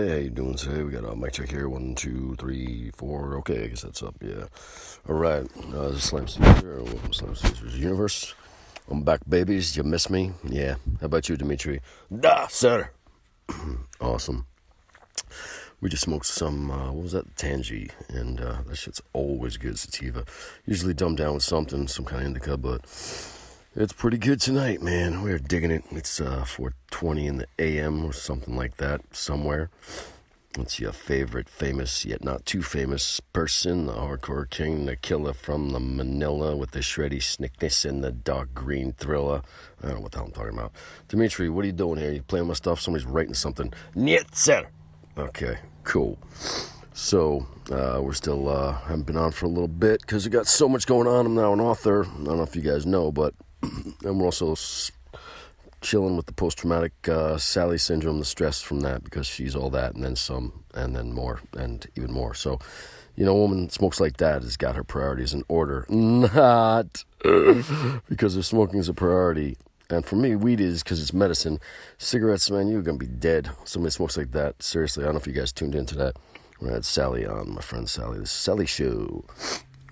Hey everybody, how you doing today? We got a mic check here. One, two, three, four. Okay, I guess that's up. Yeah. All right. Uh, this is Slam to Slam Caesar's Universe. I'm back, babies. You miss me? Yeah. How about you, Dimitri? Da, sir. awesome. We just smoked some. Uh, what was that? Tangy, and uh, that shit's always good sativa. Usually dumbed down with something, some kind of indica, but it's pretty good tonight, man. We're digging it. It's uh, 4:20 in the a.m. or something like that, somewhere. What's your favorite famous yet not too famous person? The hardcore king, the killer from the Manila with the shreddy snickness and the dark green thriller. I don't know what the hell I'm talking about. Dimitri, what are you doing here? You playing my stuff? Somebody's writing something. Niet, sir. Okay, cool. So uh, we're still uh, haven't been on for a little bit because we got so much going on. I'm now an author. I don't know if you guys know, but and we're also chilling with the post traumatic uh, Sally syndrome, the stress from that, because she's all that and then some, and then more, and even more. So, you know, a woman smokes like that has got her priorities in order. Not because if smoking is a priority, and for me, weed is because it's medicine. Cigarettes, man, you're going to be dead. Somebody smokes like that. Seriously, I don't know if you guys tuned into that. We had Sally on, my friend Sally, the Sally Show.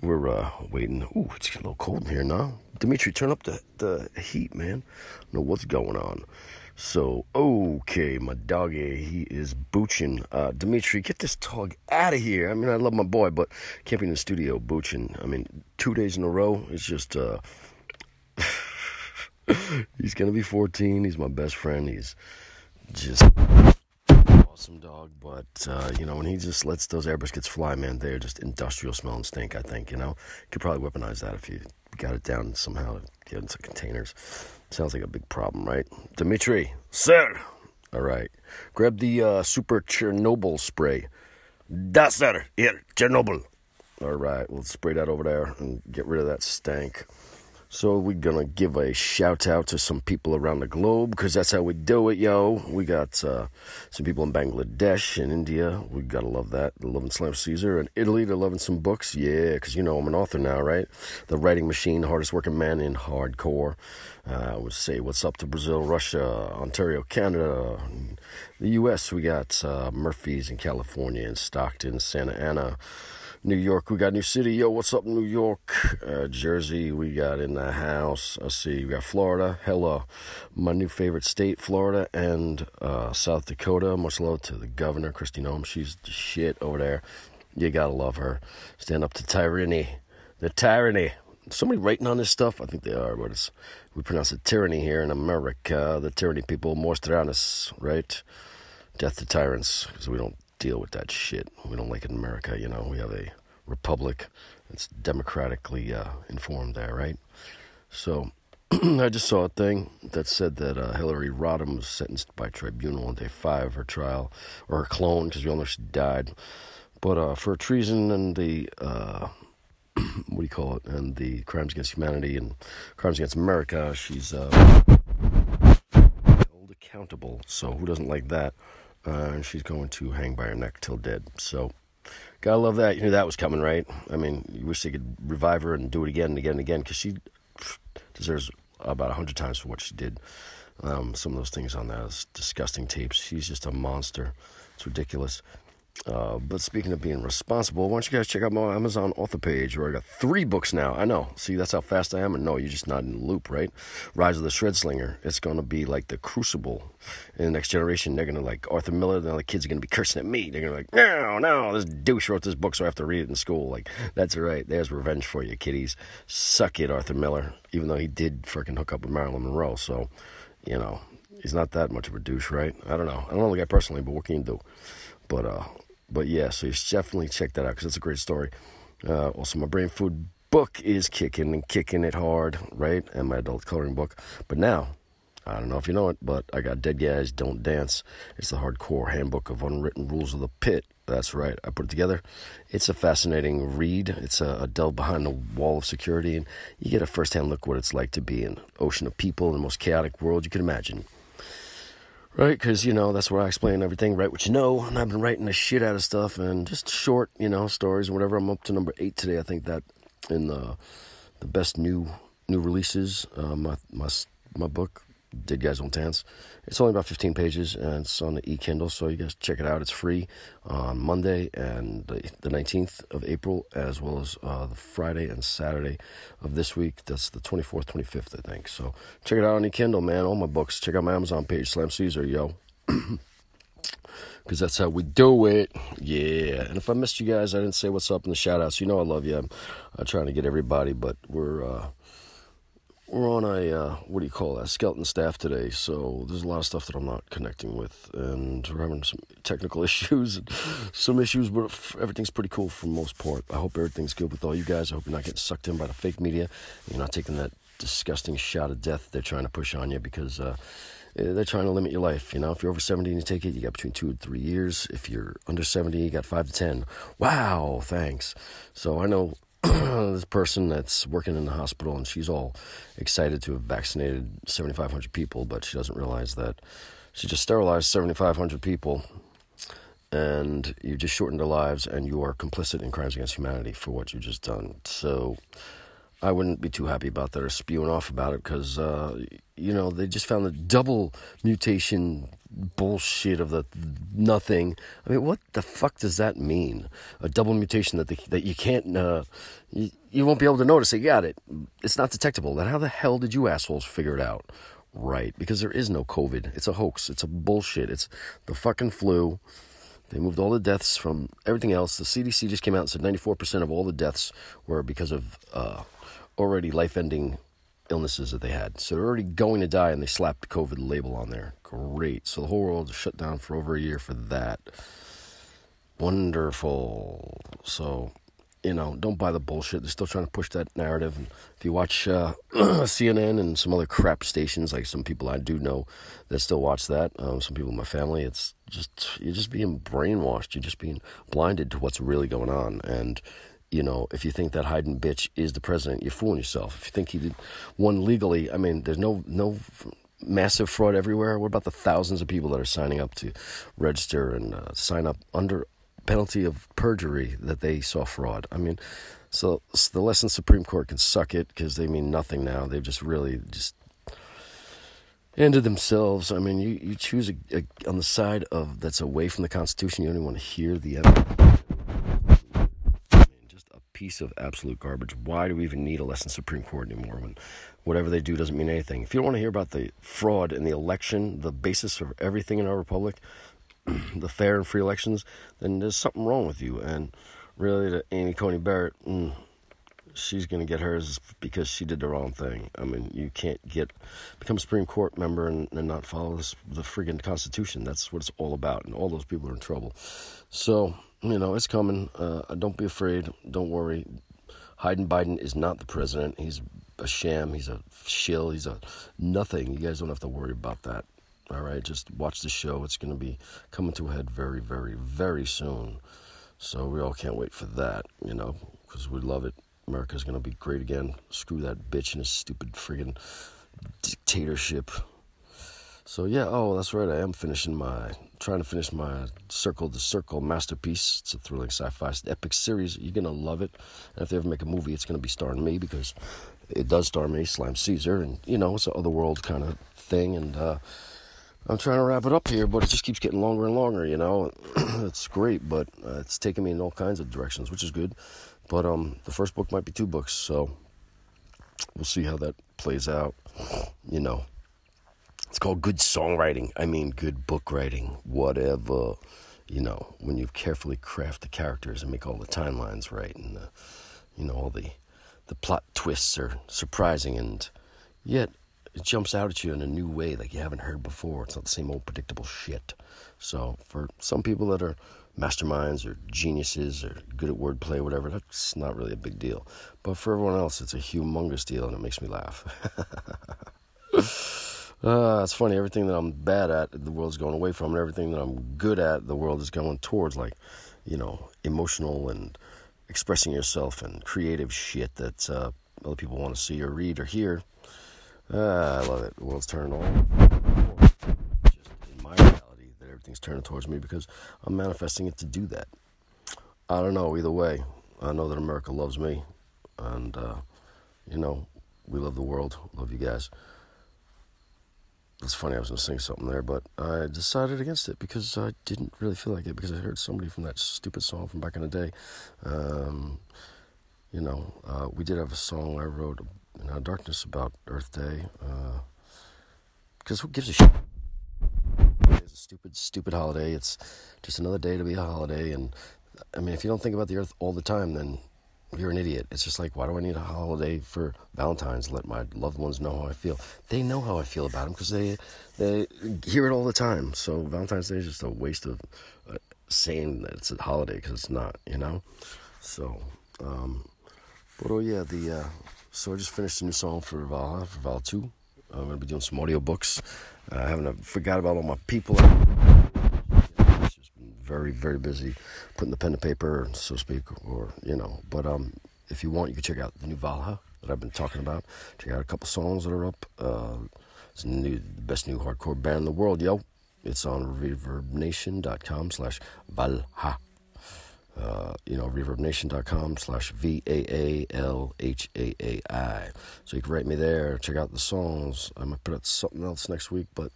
We're uh, waiting. Ooh, it's getting a little cold in here now. Dimitri, turn up the, the heat, man. know what's going on. So, okay, my doggy, he is booching. Uh, Dimitri, get this dog out of here. I mean, I love my boy, but can't be in the studio booching. I mean, two days in a row, it's just, uh, he's gonna be 14. He's my best friend. He's just awesome dog, but uh, you know when he just lets those air briskets fly, man, they're just industrial smell and stink. I think you know could probably weaponize that if you got it down somehow, get into containers. Sounds like a big problem, right? Dimitri, sir. All right, grab the uh, super Chernobyl spray. Das sir, here Chernobyl. All right, we'll spray that over there and get rid of that stank. So we're gonna give a shout out to some people around the globe because that's how we do it, yo. We got uh, some people in Bangladesh and India. We gotta love that. They're loving Slam Caesar. And Italy, they're loving some books. Yeah, because you know I'm an author now, right? The writing machine, hardest working man in hardcore. Uh, I would say what's up to Brazil, Russia, Ontario, Canada, the U.S. We got uh, Murphy's in California and Stockton, Santa Ana. New York, we got New City. Yo, what's up, New York? Uh, Jersey, we got in the house. Let's see, we got Florida. Hello, my new favorite state, Florida, and uh, South Dakota. Much love to the governor, Kristi Noem. She's the shit over there. You gotta love her. Stand up to tyranny. The tyranny. Somebody writing on this stuff? I think they are, but it's, we pronounce it tyranny here in America. The tyranny people, tyrannis, right? Death to tyrants, because we don't deal with that shit. We don't like it in America, you know. We have a republic. It's democratically uh, informed there, right? So I just saw a thing that said that uh, Hillary Rodham was sentenced by tribunal on day five of her trial, or her clone, because we all know she died. But uh, for treason and the uh, what do you call it? And the crimes against humanity and crimes against America, she's uh, held accountable. So who doesn't like that? Uh, and she's going to hang by her neck till dead. So, gotta love that. You knew that was coming, right? I mean, you wish they could revive her and do it again and again and again because she deserves about a hundred times for what she did. Um, some of those things on those disgusting tapes. She's just a monster. It's ridiculous. Uh, but speaking of being responsible, why don't you guys check out my Amazon author page where I got three books now. I know. See, that's how fast I am. And no, you're just not in the loop, right? Rise of the Shred Slinger. It's going to be like the Crucible in the next generation. They're going to like Arthur Miller. Then the kids are going to be cursing at me. They're going to be like, no, no, this douche wrote this book, so I have to read it in school. Like, that's right. There's revenge for you, kiddies. Suck it, Arthur Miller. Even though he did freaking hook up with Marilyn Monroe. So, you know, he's not that much of a douche, right? I don't know. I don't know the guy personally, but what can you do? But, uh, but yeah, so you should definitely check that out because it's a great story. Uh, also, my brain food book is kicking and kicking it hard, right? And my adult coloring book. But now, I don't know if you know it, but I got Dead Guys Don't Dance. It's the hardcore handbook of unwritten rules of the pit. That's right. I put it together. It's a fascinating read. It's a, a delve behind the wall of security, and you get a first-hand look what it's like to be an ocean of people in the most chaotic world you can imagine. Right, because, you know, that's where I explain everything, write what you know, and I've been writing the shit out of stuff and just short, you know, stories and whatever. I'm up to number eight today, I think that in the, the best new new releases, uh, my, my, my book, Dead Guys Don't Dance. It's only about 15 pages and it's on the e-Kindle, so you guys check it out. It's free on Monday and the 19th of April, as well as uh, the Friday and Saturday of this week. That's the 24th, 25th, I think. So check it out on e-Kindle, man. All my books. Check out my Amazon page, Slam Caesar, yo. because that's how we do it. Yeah. And if I missed you guys, I didn't say what's up in the shout outs. You know I love you. I'm, I'm trying to get everybody, but we're uh, we're on a uh, what do you call that skeleton staff today so there's a lot of stuff that i'm not connecting with and we're having some technical issues and some issues but everything's pretty cool for the most part i hope everything's good with all you guys i hope you're not getting sucked in by the fake media you're not taking that disgusting shot of death they're trying to push on you because uh, they're trying to limit your life. You know, if you're over 70 and you take it, you got between two and three years. If you're under 70, you got five to 10. Wow, thanks. So I know this person that's working in the hospital and she's all excited to have vaccinated 7,500 people, but she doesn't realize that she just sterilized 7,500 people and you just shortened their lives and you are complicit in crimes against humanity for what you just done. So I wouldn't be too happy about that or spewing off about it because, uh, you know, they just found the double mutation bullshit of the nothing. I mean, what the fuck does that mean? A double mutation that the, that you can't, uh, you, you won't be able to notice it. You got it. It's not detectable. Then how the hell did you assholes figure it out? Right, because there is no COVID. It's a hoax. It's a bullshit. It's the fucking flu. They moved all the deaths from everything else. The CDC just came out and said 94% of all the deaths were because of uh, already life-ending illnesses that they had. So they're already going to die, and they slapped the COVID label on there. Great. So the whole world is shut down for over a year for that. Wonderful. So, you know, don't buy the bullshit. They're still trying to push that narrative. And if you watch uh, CNN and some other crap stations, like some people I do know that still watch that, um, some people in my family, it's just, you're just being brainwashed. You're just being blinded to what's really going on. And you know, if you think that Biden bitch is the president, you're fooling yourself. If you think he did one legally, I mean, there's no no massive fraud everywhere. What about the thousands of people that are signing up to register and uh, sign up under penalty of perjury that they saw fraud? I mean, so, so the lesson Supreme Court can suck it because they mean nothing now. They've just really just ended themselves. I mean, you you choose a, a, on the side of that's away from the Constitution. You don't even want to hear the evidence piece of absolute garbage. Why do we even need a lesson Supreme Court anymore when whatever they do doesn't mean anything? If you don't want to hear about the fraud in the election, the basis of everything in our republic, the fair and free elections, then there's something wrong with you. And really, to Amy Coney Barrett, mm, she's going to get hers because she did the wrong thing. I mean, you can't get become a Supreme Court member and, and not follow this, the friggin' Constitution. That's what it's all about, and all those people are in trouble. So you know, it's coming. Uh, don't be afraid. Don't worry. Hayden Biden is not the president. He's a sham. He's a shill. He's a nothing. You guys don't have to worry about that. All right, just watch the show. It's going to be coming to a head very, very, very soon. So we all can't wait for that, you know, because we love it. America's going to be great again. Screw that bitch and his stupid friggin' dictatorship. So yeah, oh, that's right. I am finishing my trying to finish my Circle the Circle masterpiece. It's a thrilling sci-fi epic series. You're gonna love it. And if they ever make a movie, it's gonna be starring me because it does star me, Slime Caesar, and you know it's an otherworld kind of thing. And uh, I'm trying to wrap it up here, but it just keeps getting longer and longer. You know, it's great, but uh, it's taking me in all kinds of directions, which is good. But um, the first book might be two books, so we'll see how that plays out. You know. It's called good songwriting. I mean, good book writing, whatever. You know, when you carefully craft the characters and make all the timelines right, and you know all the the plot twists are surprising, and yet it jumps out at you in a new way like you haven't heard before. It's not the same old predictable shit. So for some people that are masterminds or geniuses or good at wordplay, or whatever, that's not really a big deal. But for everyone else, it's a humongous deal, and it makes me laugh. Uh, it's funny. Everything that I'm bad at, the world's going away from, and everything that I'm good at, the world is going towards. Like, you know, emotional and expressing yourself and creative shit that uh, other people want to see or read or hear. Uh, I love it. The world's turning on. Just in my reality, that everything's turning towards me because I'm manifesting it to do that. I don't know. Either way, I know that America loves me, and uh, you know, we love the world. Love you guys. It's funny. I was gonna sing something there, but I decided against it because I didn't really feel like it because I heard somebody from that stupid song from back in the day. Um, you know, uh, we did have a song I wrote in Our Darkness about Earth Day. Because uh, who gives a shit? It's a stupid, stupid holiday. It's just another day to be a holiday. And I mean, if you don't think about the Earth all the time, then you're an idiot. It's just like, why do I need a holiday for Valentine's? Let my loved ones know how I feel. They know how I feel about them because they they hear it all the time. So Valentine's Day is just a waste of uh, saying that it's a holiday because it's not, you know. So, um, but oh yeah, the uh, so I just finished a new song for Valhalla for Val Two. I'm gonna be doing some audiobooks. Uh, I haven't uh, forgot about all my people very, very busy putting the pen to paper, so to speak, or, you know. But um, if you want, you can check out the new Valhalla that I've been talking about. Check out a couple songs that are up. Uh, it's new, the best new hardcore band in the world, yo. It's on reverbnation.com slash Valhalla uh, you know, reverbnation.com slash V A A L H A A I. So you can write me there, check out the songs. I might put out something else next week, but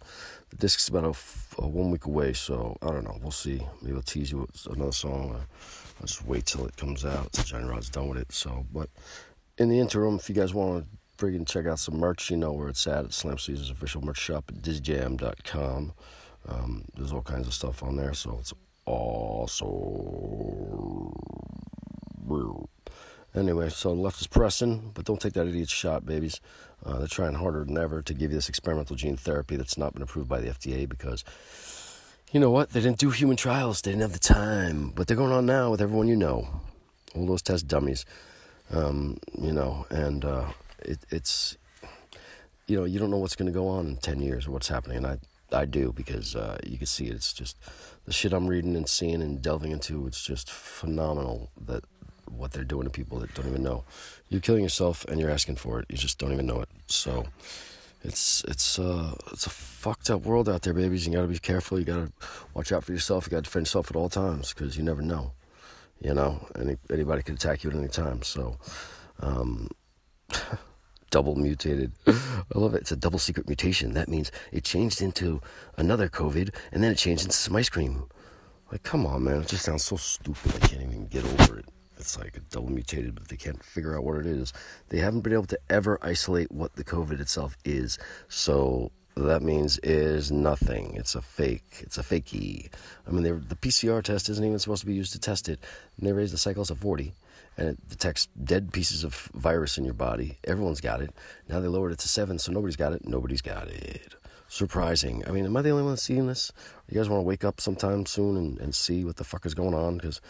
the disc's about a, a one week away, so I don't know. We'll see. Maybe I'll tease you with another song. I'll just wait till it comes out, since Johnny Rod's done with it. So, but in the interim, if you guys want to freaking check out some merch, you know where it's at. It's Slam Caesar's official merch shop at disjam.com. Um, there's all kinds of stuff on there, so it's also. Anyway, so left is pressing, but don't take that idiot shot, babies. Uh, they're trying harder than ever to give you this experimental gene therapy that's not been approved by the FDA because, you know what? They didn't do human trials. They didn't have the time. But they're going on now with everyone you know. All those test dummies. Um, you know, and uh, it, it's, you know, you don't know what's going to go on in 10 years or what's happening. And I, I do because uh, you can see. It's just the shit I'm reading and seeing and delving into. It's just phenomenal that what they're doing to people that don't even know. You're killing yourself and you're asking for it. You just don't even know it. So it's it's uh it's a fucked up world out there, babies. You gotta be careful. You gotta watch out for yourself. You gotta defend yourself at all times because you never know. You know, any anybody could attack you at any time. So. Um, double mutated. I love it. It's a double secret mutation. That means it changed into another COVID and then it changed into some ice cream. Like, come on, man. It just sounds so stupid. I can't even get over it. It's like a double mutated, but they can't figure out what it is. They haven't been able to ever isolate what the COVID itself is. So that means is nothing. It's a fake. It's a fakey. I mean, the PCR test isn't even supposed to be used to test it. And they raised the cycles to 40 and it detects dead pieces of virus in your body. Everyone's got it. Now they lowered it to seven, so nobody's got it. Nobody's got it. Surprising. I mean, am I the only one seeing this? You guys want to wake up sometime soon and, and see what the fuck is going on? Because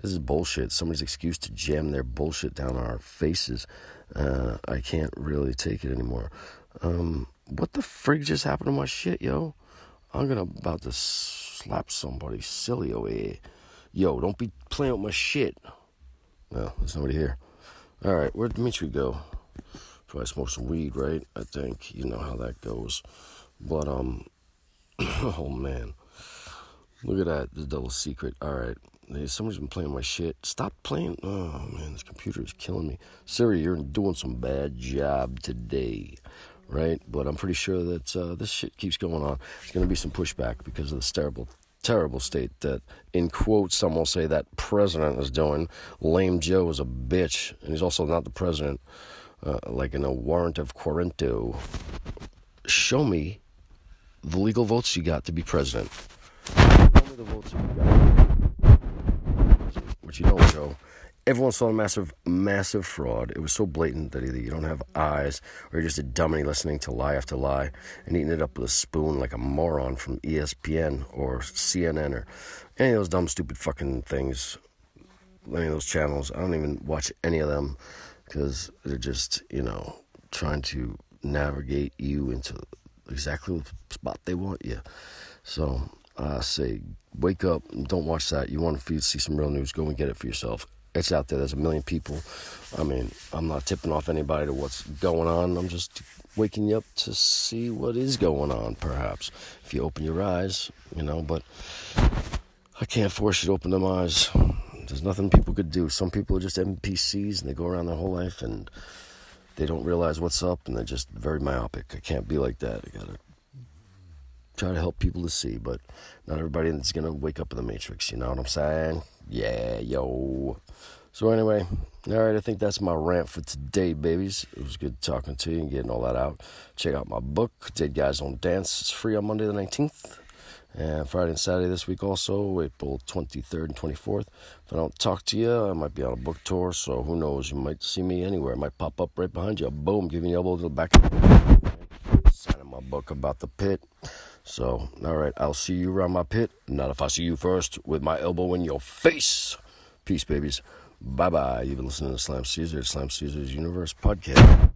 this is bullshit. Somebody's excuse to jam their bullshit down our faces. Uh, I can't really take it anymore. Um, what the frig just happened to my shit, yo? I'm gonna about to slap somebody silly away. Yo, don't be playing with my shit. No, there's nobody here. All right, where'd Dimitri go? Probably smoke some weed, right? I think you know how that goes. But um, oh man, look at that, the double secret. All right, somebody's been playing my shit. Stop playing. Oh man, this computer is killing me. Siri, you're doing some bad job today, right? But I'm pretty sure that uh, this shit keeps going on. There's gonna be some pushback because of this terrible terrible state that, in quotes, some will say that president is doing. Lame Joe is a bitch, and he's also not the president. Uh, like in a warrant of Quarento, show me the legal votes you got to be president. Show me the votes you got. Which you don't, Joe everyone saw a massive, massive fraud. It was so blatant that either you don't have eyes or you're just a dummy listening to lie after lie and eating it up with a spoon like a moron from ESPN or CNN or any of those dumb, stupid fucking things. Any of those channels. I don't even watch any of them because they're just, you know, trying to navigate you into exactly the spot they want you. So I say, wake up don't watch that. You want to see some real news, go and get it for yourself it's out there. There's a million people. I mean, I'm not tipping off anybody to what's going on. I'm just waking you up to see what is going on, perhaps. If you open your eyes, you know, but I can't force you to open them eyes. There's nothing people could do. Some people are just NPCs and they go around their whole life and they don't realize what's up and they're just very myopic. I can't be like that. I gotta try to help people to see, but not everybody is gonna wake up in the matrix. You know what I'm saying? Yeah, yo. So anyway, all right, I think that's my rant for today, babies. It was good talking to you and getting all that out. Check out my book, Dead Guys Don't Dance. It's free on Monday the 19th. And Friday and Saturday this week also, April 23rd and 24th. If I don't talk to you, I might be on a book tour, so who knows? You might see me anywhere. I might pop up right behind you. Boom, giving you elbow to the back. Signing my book about the pit. So, all right, I'll see you around my pit. Not if I see you first with my elbow in your face. Peace, babies. Bye bye. You've been listening to Slam Caesar, Slam Caesar's Universe podcast.